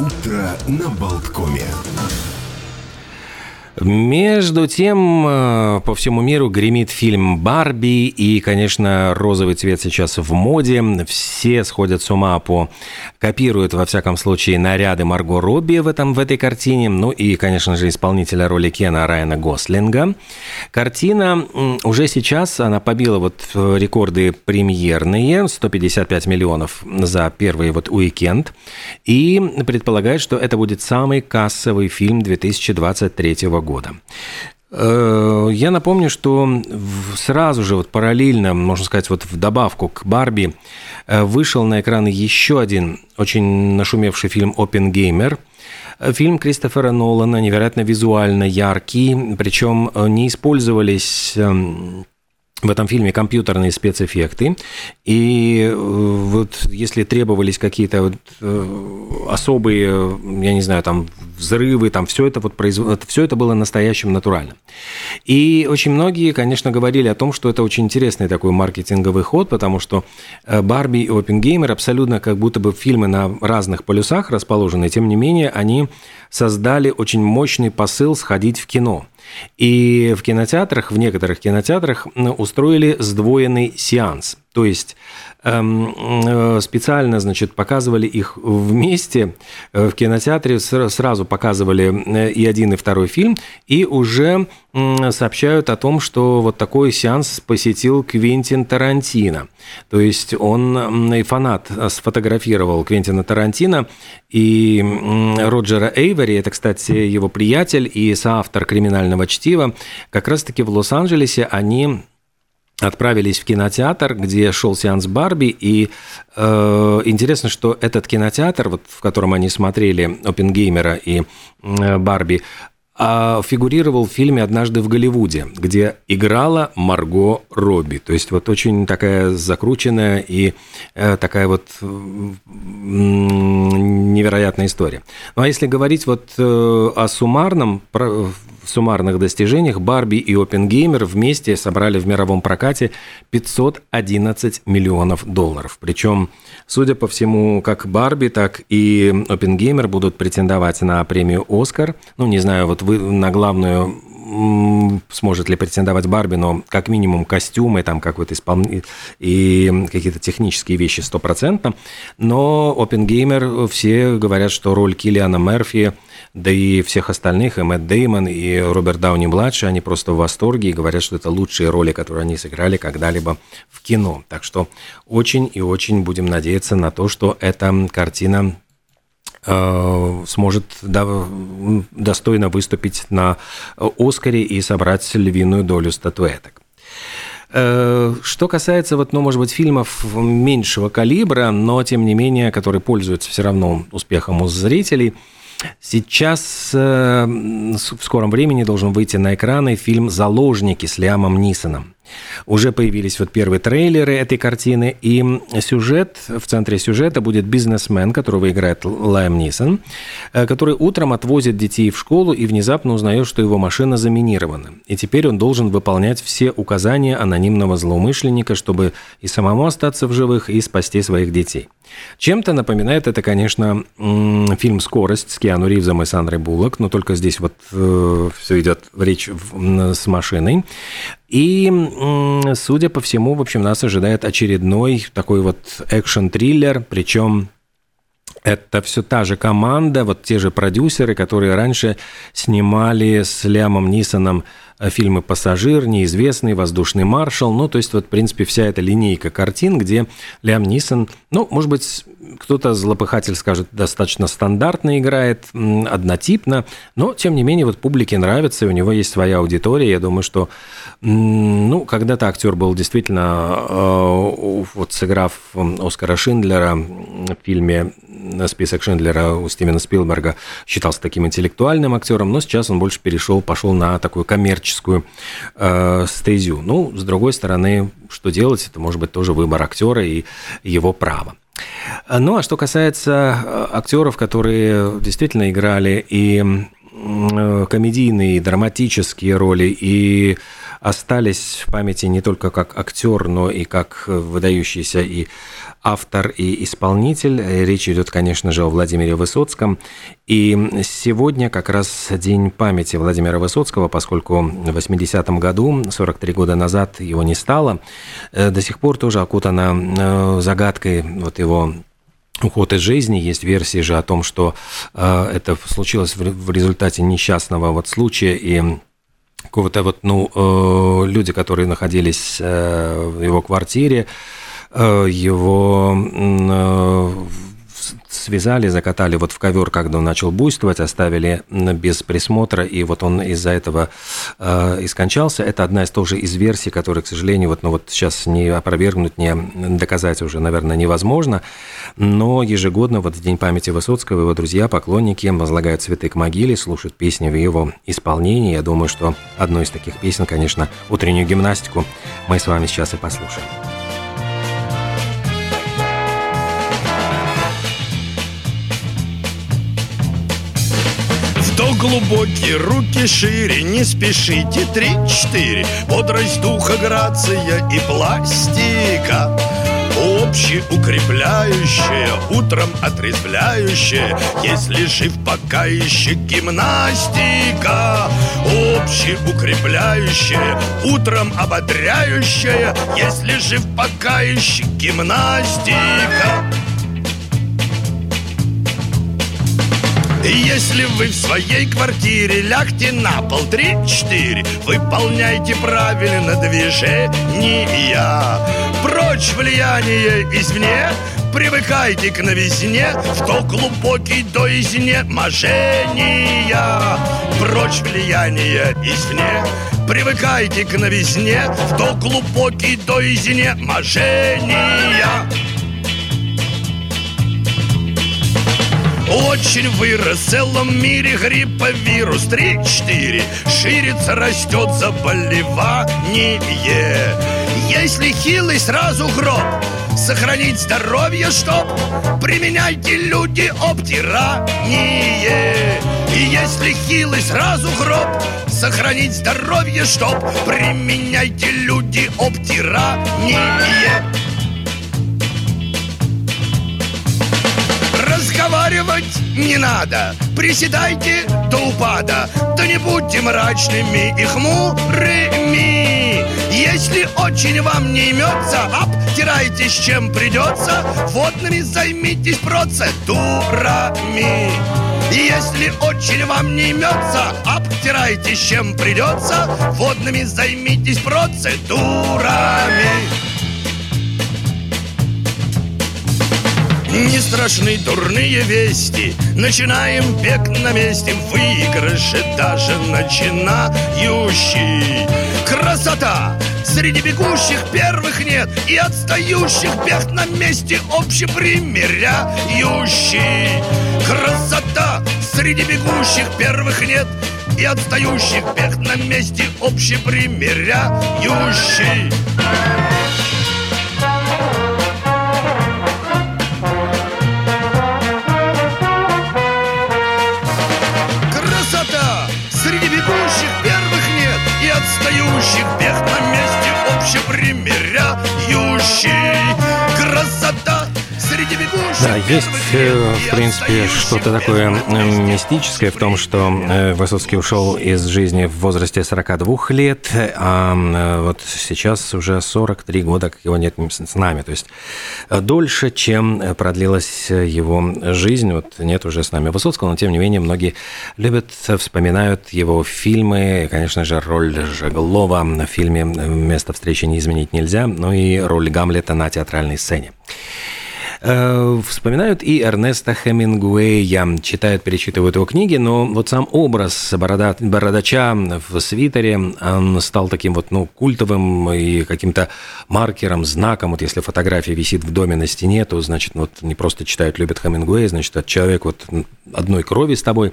Утро на Болткоме. Между тем, э, по всему миру гремит фильм «Барби», и, конечно, розовый цвет сейчас в моде. Все сходят с ума по... копируют, во всяком случае, наряды Марго Робби в, этом, в этой картине. Ну и, конечно же, исполнителя роли Кена Райана Гослинга. Картина уже сейчас, она побила вот э, рекорды премьерные, 155 миллионов за первый вот уикенд. И предполагает, что это будет самый кассовый фильм 2023 года года. Э, я напомню, что сразу же, вот параллельно, можно сказать, вот в добавку к Барби, э, вышел на экраны еще один очень нашумевший фильм «Опенгеймер», Фильм Кристофера Нолана невероятно визуально яркий, причем не использовались эм, в этом фильме компьютерные спецэффекты, и э, вот если требовались какие-то вот э, особые, я не знаю, там взрывы, там все это вот производ... все это было настоящим натуральным. И очень многие, конечно, говорили о том, что это очень интересный такой маркетинговый ход, потому что э, Барби и Опенгеймер абсолютно как будто бы фильмы на разных полюсах расположены, тем не менее они создали очень мощный посыл сходить в кино. И в кинотеатрах, в некоторых кинотеатрах устроили сдвоенный сеанс. То есть э, специально, значит, показывали их вместе э, в кинотеатре, сразу показывали э, и один, и второй фильм, и уже сообщают о том, что вот такой сеанс посетил Квентин Тарантино. То есть он и фанат сфотографировал Квентина Тарантино и Роджера Эйвери, это, кстати, его приятель и соавтор «Криминального чтива», как раз-таки в Лос-Анджелесе они отправились в кинотеатр, где шел сеанс Барби, и э, интересно, что этот кинотеатр, вот, в котором они смотрели Опенгеймера и э, Барби, э, фигурировал в фильме «Однажды в Голливуде», где играла Марго Робби. То есть вот очень такая закрученная и э, такая вот э, невероятная история. Ну а если говорить вот э, о суммарном суммарных достижениях Барби и Опенгеймер вместе собрали в мировом прокате 511 миллионов долларов. Причем, судя по всему, как Барби, так и Опенгеймер будут претендовать на премию «Оскар». Ну, не знаю, вот вы на главную сможет ли претендовать Барби, но как минимум костюмы, там как вот исполн... и какие-то технические вещи стопроцентно. Но Опенгеймер все говорят, что роль Киллиана Мерфи да и всех остальных, и Мэтт Деймон, и Роберт Дауни-младший, они просто в восторге и говорят, что это лучшие роли, которые они сыграли когда-либо в кино. Так что очень и очень будем надеяться на то, что эта картина сможет достойно выступить на Оскаре и собрать львиную долю статуэток. Э, что касается, вот, ну, может быть, фильмов меньшего калибра, но, тем не менее, которые пользуются все равно успехом у зрителей – Сейчас э, в скором времени должен выйти на экраны фильм «Заложники» с Лиамом Нисоном. Уже появились вот первые трейлеры этой картины, и сюжет, в центре сюжета будет бизнесмен, которого играет Лайм Нисон, э, который утром отвозит детей в школу и внезапно узнает, что его машина заминирована. И теперь он должен выполнять все указания анонимного злоумышленника, чтобы и самому остаться в живых, и спасти своих детей. Чем-то напоминает это, конечно, фильм «Скорость» с Киану Ривзом и Сандрой Буллок, но только здесь вот э, все идет речь в, с машиной. И, судя по всему, в общем, нас ожидает очередной такой вот экшен-триллер, причем это все та же команда, вот те же продюсеры, которые раньше снимали с Лямом Нисоном Э, фильмы «Пассажир», «Неизвестный», «Воздушный маршал». Ну, то есть, вот, в принципе, вся эта линейка картин, где Лям Нисон, ну, может быть, кто-то злопыхатель скажет, достаточно стандартно играет, однотипно, но, тем не менее, вот публике нравится, и у него есть своя аудитория. Я думаю, что, ну, когда-то актер был действительно, э, вот сыграв Оскара Шиндлера в фильме список Шиндлера у Стивена Спилберга считался таким интеллектуальным актером, но сейчас он больше перешел, пошел на такую коммерческую э, стезю. Ну, с другой стороны, что делать, это может быть тоже выбор актера и его право. Ну, а что касается э, актеров, которые действительно играли и э, комедийные, и драматические роли, и остались в памяти не только как актер, но и как выдающийся и автор и исполнитель. Речь идет, конечно же, о Владимире Высоцком. И сегодня как раз день памяти Владимира Высоцкого, поскольку в 80-м году, 43 года назад, его не стало. Э, до сих пор тоже окутана э, загадкой вот его уход из жизни. Есть версии же о том, что э, это случилось в результате несчастного вот случая и какого-то вот, ну, люди, которые находились в его квартире, Э, его э, связали, закатали вот в ковер, когда он начал буйствовать, оставили без присмотра, и вот он из-за этого э, и скончался. Это одна из тоже из версий, которые, к сожалению, вот, ну вот сейчас не опровергнуть, не доказать уже, наверное, невозможно. Но ежегодно вот в День памяти Высоцкого его друзья, поклонники возлагают цветы к могиле, слушают песни в его исполнении. Я думаю, что одной из таких песен, конечно, «Утреннюю гимнастику» мы с вами сейчас и послушаем. Глубокие руки шире, не спешите, три-четыре. Бодрость духа, грация и пластика. Общеукрепляющая, утром отрезвляющая Если жив пока еще гимнастика. Общеукрепляющая, утром ободряющая Если жив пока еще гимнастика Если вы в своей квартире лягте на пол. Три-четыре Выполняйте правильно движения Прочь влияние извне. Привыкайте к новизне. В то глубокий до изнеможения Прочь влияние извне. Привыкайте к новизне. В то глубокий до изнеможения Очень вырос в целом мире гриппа вирус. 3-4 Ширится, растет заболевание. Если хилый, сразу гроб. Сохранить здоровье, чтоб Применяйте люди обтирание. И если хилый, сразу гроб. Сохранить здоровье, чтоб Применяйте люди обтирание Разговаривать не надо, приседайте до упада, да не будьте мрачными и хмурыми. Если очень вам не имется, обтирайтесь чем придется, водными займитесь процедурами. Если очень вам не имется, обтирайтесь чем придется, водными займитесь процедурами. Не страшны дурные вести. Начинаем бег на месте. Выигрыши даже начинающий Красота! Среди бегущих первых нет. И отстающих бег на месте Общепримеряющий Красота! Среди бегущих первых нет. И отстающих бег на месте Общепримеряющий отстающих месте общепримиряющий Красота Да, есть, э, в принципе, что-то такое мистическое в том, что э, Высоцкий ушел из жизни в возрасте 42 лет, а э, вот сейчас уже 43 года, как его нет с нами. То есть дольше, чем продлилась его жизнь. Вот нет уже с нами Высоцкого, но тем не менее многие любят, вспоминают его фильмы, конечно же, роль Жеглова в фильме «Место встречи не изменить нельзя», ну и роль Гамлета на театральной сцене. Э, вспоминают и Эрнеста Хемингуэя, читают, перечитывают его книги, но вот сам образ борода, бородача в свитере, он стал таким вот, ну, культовым и каким-то маркером, знаком. Вот если фотография висит в доме на стене, то, значит, вот не просто читают, любят Хемингуэя, значит, этот человек вот одной крови с тобой.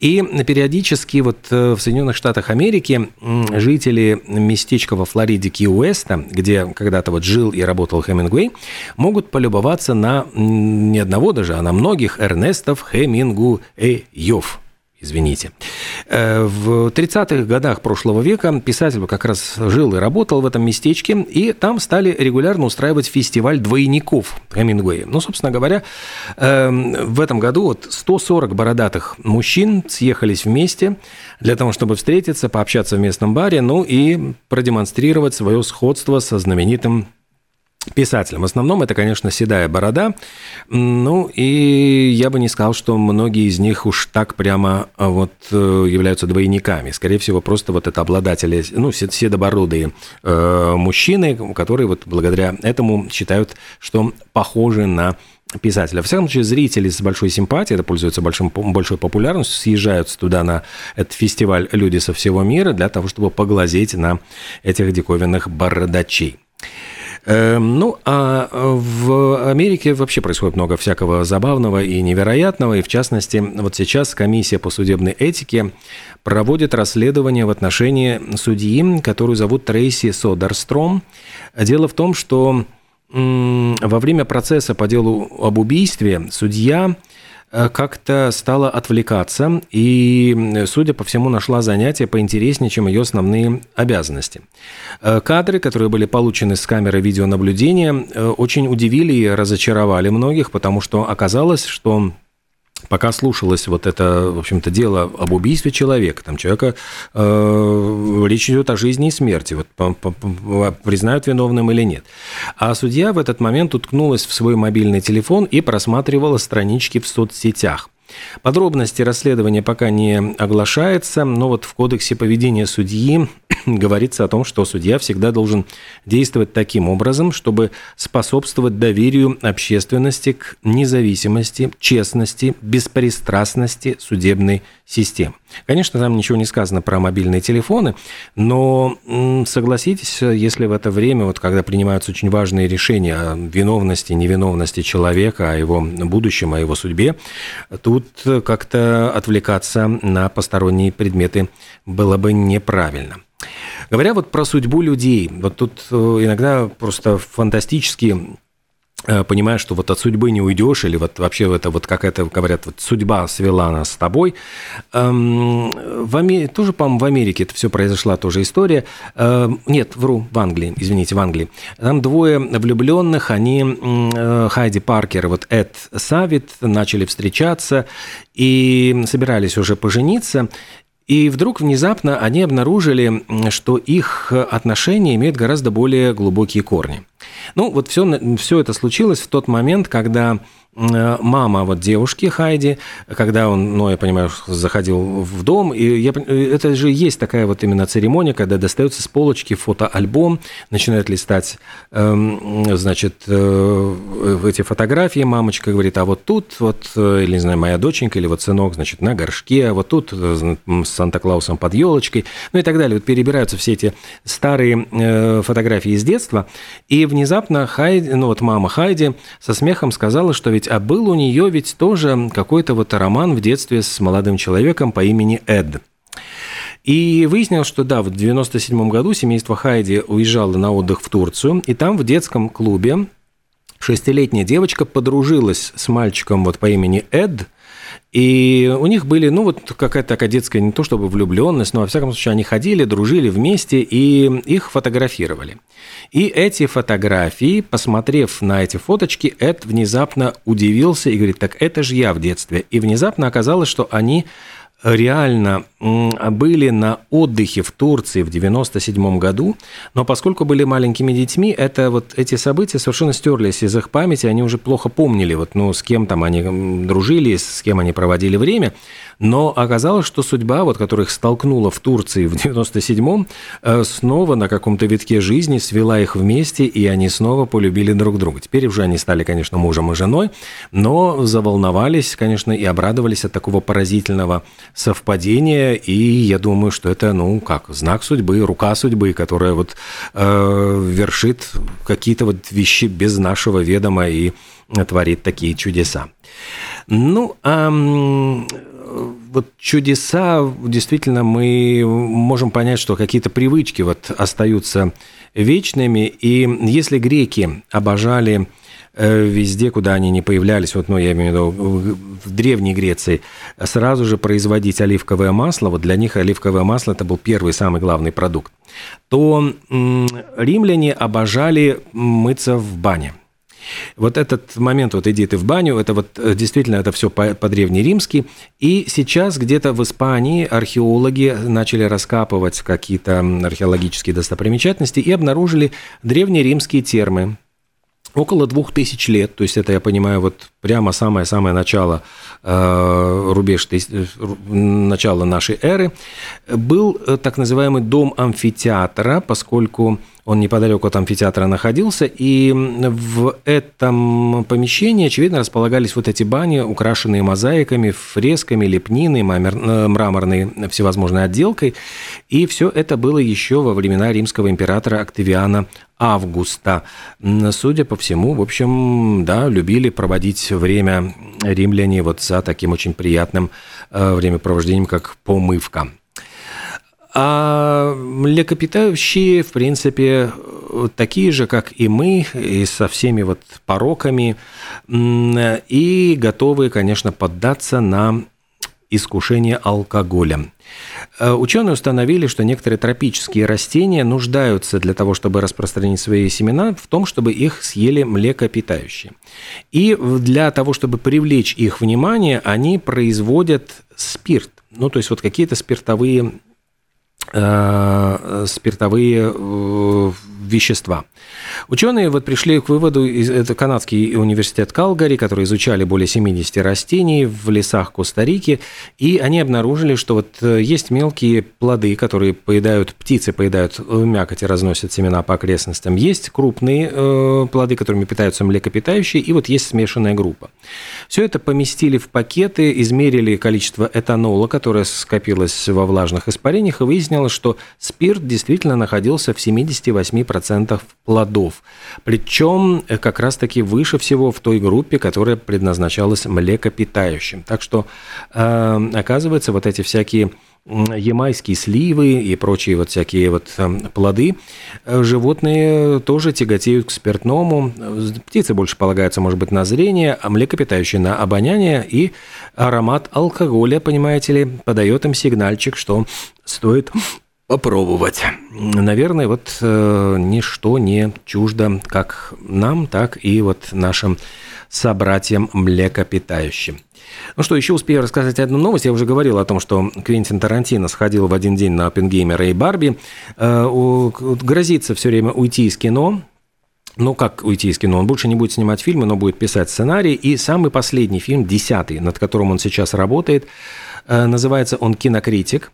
И периодически вот э, в Соединенных Штатах Америки жители местечка во Флориде Ки-Уэста, где когда-то вот жил и работал Хемингуэй, могут полюбоваться на не одного даже, а на многих Эрнестов Хемингуэев. извините. Э, в 30-х годах прошлого века писатель как раз жил и работал в этом местечке, и там стали регулярно устраивать фестиваль двойников Хемингуэя. Ну, собственно говоря, эм, в этом году вот 140 бородатых мужчин съехались вместе для того, чтобы встретиться, пообщаться в местном баре, ну и продемонстрировать свое сходство со знаменитым писателем. В основном это, конечно, седая борода. Ну, и я бы не сказал, что многие из них уж так прямо а, вот э, являются двойниками. Скорее всего, просто вот это обладатели, ну, седобородые э, мужчины, которые вот благодаря этому считают, что похожи на писателя. В всяком случае, зрители с большой симпатией, это пользуется большим, большой популярностью, съезжаются туда на этот фестиваль люди со всего мира для того, чтобы поглазеть на этих диковинных бородачей. Эм, ну, а в Америке вообще происходит много всякого забавного и невероятного. И в частности, вот сейчас комиссия по судебной этике проводит расследование в отношении судьи, которую зовут Трейси Содерстром. Дело в том, что во время процесса по делу об убийстве судья Э, как-то стала отвлекаться и, судя по всему, нашла занятие поинтереснее, чем ее основные обязанности. Э, кадры, которые были получены с камеры видеонаблюдения, э, очень удивили и разочаровали многих, потому что оказалось, что пока слушалось вот это, в общем-то, дело об убийстве человека, там человека, э, речь идет о жизни и смерти, вот по, по, по, признают виновным или нет. А судья в этот момент уткнулась в свой мобильный телефон и просматривала странички в соцсетях. Подробности расследования пока не оглашается, но вот в кодексе поведения судьи говорится о том, что судья всегда должен действовать таким образом, чтобы способствовать доверию общественности к независимости, честности, беспристрастности судебной системы. Конечно, там ничего не сказано про мобильные телефоны, но согласитесь, если в это время, вот когда принимаются очень важные решения о виновности, невиновности человека, о его будущем, о его судьбе, тут как-то отвлекаться на посторонние предметы было бы неправильно. Говоря вот про судьбу людей, вот тут э, иногда просто фантастически Э, понимая, что вот от судьбы не уйдешь, или вот вообще это вот как это говорят, вот судьба свела нас с тобой. Эм, в Америке, тоже, по-моему, в Америке это все произошла тоже история. Эм, нет, вру, в Англии, извините, в Англии. Там двое влюбленных, они, э, Хайди Паркер и вот Эд Савит, начали встречаться и собирались уже пожениться. И вдруг внезапно они обнаружили, что их отношения имеют гораздо более глубокие корни. Ну, вот все, все это случилось в тот момент, когда Э, мама вот девушки Хайди, когда он, ну, я понимаю, заходил в дом, и я, это же есть такая вот именно церемония, когда достается с полочки фотоальбом, начинает листать, эм, значит, э, эти фотографии, мамочка говорит, а вот тут, вот, э, или, не знаю, моя доченька, или вот сынок, значит, на горшке, а вот тут с Санта-Клаусом под елочкой, ну и так далее. Вот перебираются все эти старые фотографии из детства, и внезапно Хайди, ну вот мама Хайди со смехом сказала, что ведь ведь, а был у нее ведь тоже какой-то вот роман в детстве с молодым человеком по имени Эд. И выяснилось, что да, в 1997 году семейство Хайди уезжало на отдых в Турцию, и там в детском клубе шестилетняя девочка подружилась с мальчиком вот по имени Эд – и у них были, ну, вот какая-то такая детская, не то чтобы влюбленность, но, во всяком случае, они ходили, дружили вместе, и их фотографировали. И эти фотографии, посмотрев на эти фоточки, Эд внезапно удивился и говорит, так это же я в детстве. И внезапно оказалось, что они реально были на отдыхе в Турции в 97 году, но поскольку были маленькими детьми, это вот эти события совершенно стерлись из их памяти, они уже плохо помнили, вот, ну, с кем там они дружили, с кем они проводили время, но оказалось, что судьба, вот, которая их столкнула в Турции в 97-м, э, снова на каком-то витке жизни свела их вместе, и они снова полюбили друг друга. Теперь уже они стали, конечно, мужем и женой, но заволновались, конечно, и обрадовались от такого поразительного совпадения, и я думаю, что это, ну, как, знак судьбы, рука судьбы, которая вот э, вершит какие-то вот вещи без нашего ведома и творит такие чудеса. Ну, а вот чудеса, действительно, мы можем понять, что какие-то привычки вот остаются вечными. И если греки обожали везде, куда они не появлялись, вот, ну, я имею в виду в Древней Греции, сразу же производить оливковое масло, вот для них оливковое масло это был первый самый главный продукт, то римляне обожали мыться в бане. Вот этот момент, вот иди ты в баню, это вот э, действительно это все по-древнеримски. И сейчас где-то в Испании археологи начали раскапывать какие-то археологические достопримечательности и обнаружили древнеримские термы, около двух тысяч лет, то есть это, я понимаю, вот прямо самое-самое начало, э, рубеж э, начала нашей эры, был так называемый дом амфитеатра, поскольку он неподалеку от амфитеатра находился, и в этом помещении, очевидно, располагались вот эти бани, украшенные мозаиками, фресками, лепниной, э, мраморной всевозможной отделкой. И все это было еще во времена римского императора Октавиана Августа. Судя по всему, в общем, да, любили проводить время римляне вот за таким очень приятным э, времяпровождением, как помывка. А млекопитающие, в принципе, такие же, как и мы, и со всеми вот пороками, и готовые, конечно, поддаться на искушение алкоголем. Э, ученые установили, что некоторые тропические растения нуждаются для того, чтобы распространить свои семена, в том, чтобы их съели млекопитающие. И для того, чтобы привлечь их внимание, они производят спирт. Ну, то есть вот какие-то спиртовые Э, спиртовые э, вещества. Ученые вот пришли к выводу, это канадский университет Калгари, который изучали более 70 растений в лесах Коста-Рики, и они обнаружили, что вот э, есть мелкие плоды, которые поедают, птицы поедают мякоть и разносят семена по окрестностям, есть крупные э, плоды, которыми питаются млекопитающие, и вот есть смешанная группа. Все это поместили в пакеты, измерили количество этанола, которое скопилось во влажных испарениях, и выяснилось, что спирт действительно находился в 78% плодов. Причем э, как раз-таки выше всего в той группе, которая предназначалась млекопитающим. Так что, э, оказывается, вот эти всякие ямайские сливы и прочие вот всякие вот э, плоды, животные тоже тяготеют к спиртному. Птицы больше полагаются, может быть, на зрение, а млекопитающие на обоняние. И аромат алкоголя, понимаете ли, подает им сигнальчик, что стоит попробовать. Наверное, вот э, ничто не чуждо как нам, так и вот нашим собратьям млекопитающим. Ну что, еще успею рассказать одну новость. Я уже говорил о том, что Квентин Тарантино сходил в один день на Оппенгеймера и Барби. Э, грозится все время уйти из кино, ну, как уйти из кино? Он больше не будет снимать фильмы, но будет писать сценарий. И самый последний фильм, десятый, над которым он сейчас работает, э, называется он «Кинокритик».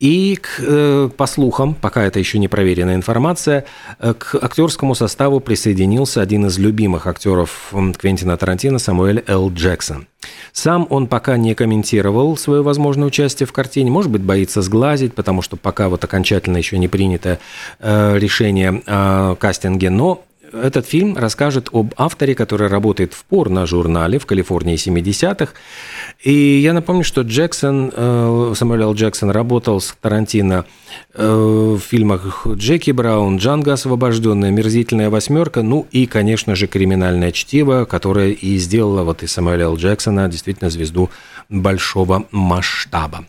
И, к, э, по слухам, пока это еще не проверенная информация, э, к актерскому составу присоединился один из любимых актеров Квентина Тарантино Самуэль Л. Джексон. Сам он пока не комментировал свое возможное участие в картине, может быть, боится сглазить, потому что пока вот окончательно еще не принято э, решение о кастинге, но этот фильм расскажет об авторе, который работает в порно-журнале в Калифорнии 70-х. И я напомню, что Джексон, э, Самуэль. Джексон работал с Тарантино э, в фильмах «Джеки Браун», «Джанго освобожденная», «Мерзительная восьмерка», ну и, конечно же, «Криминальное чтиво», которое и сделало вот из Самуэля. Джексона действительно звезду большого масштаба.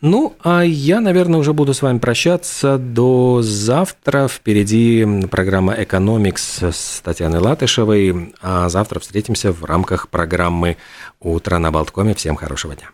Ну, а я, наверное, уже буду с вами прощаться до завтра. Впереди программа «Экономикс» с Татьяной Латышевой. А завтра встретимся в рамках программы «Утро на Болткоме». Всем хорошего дня.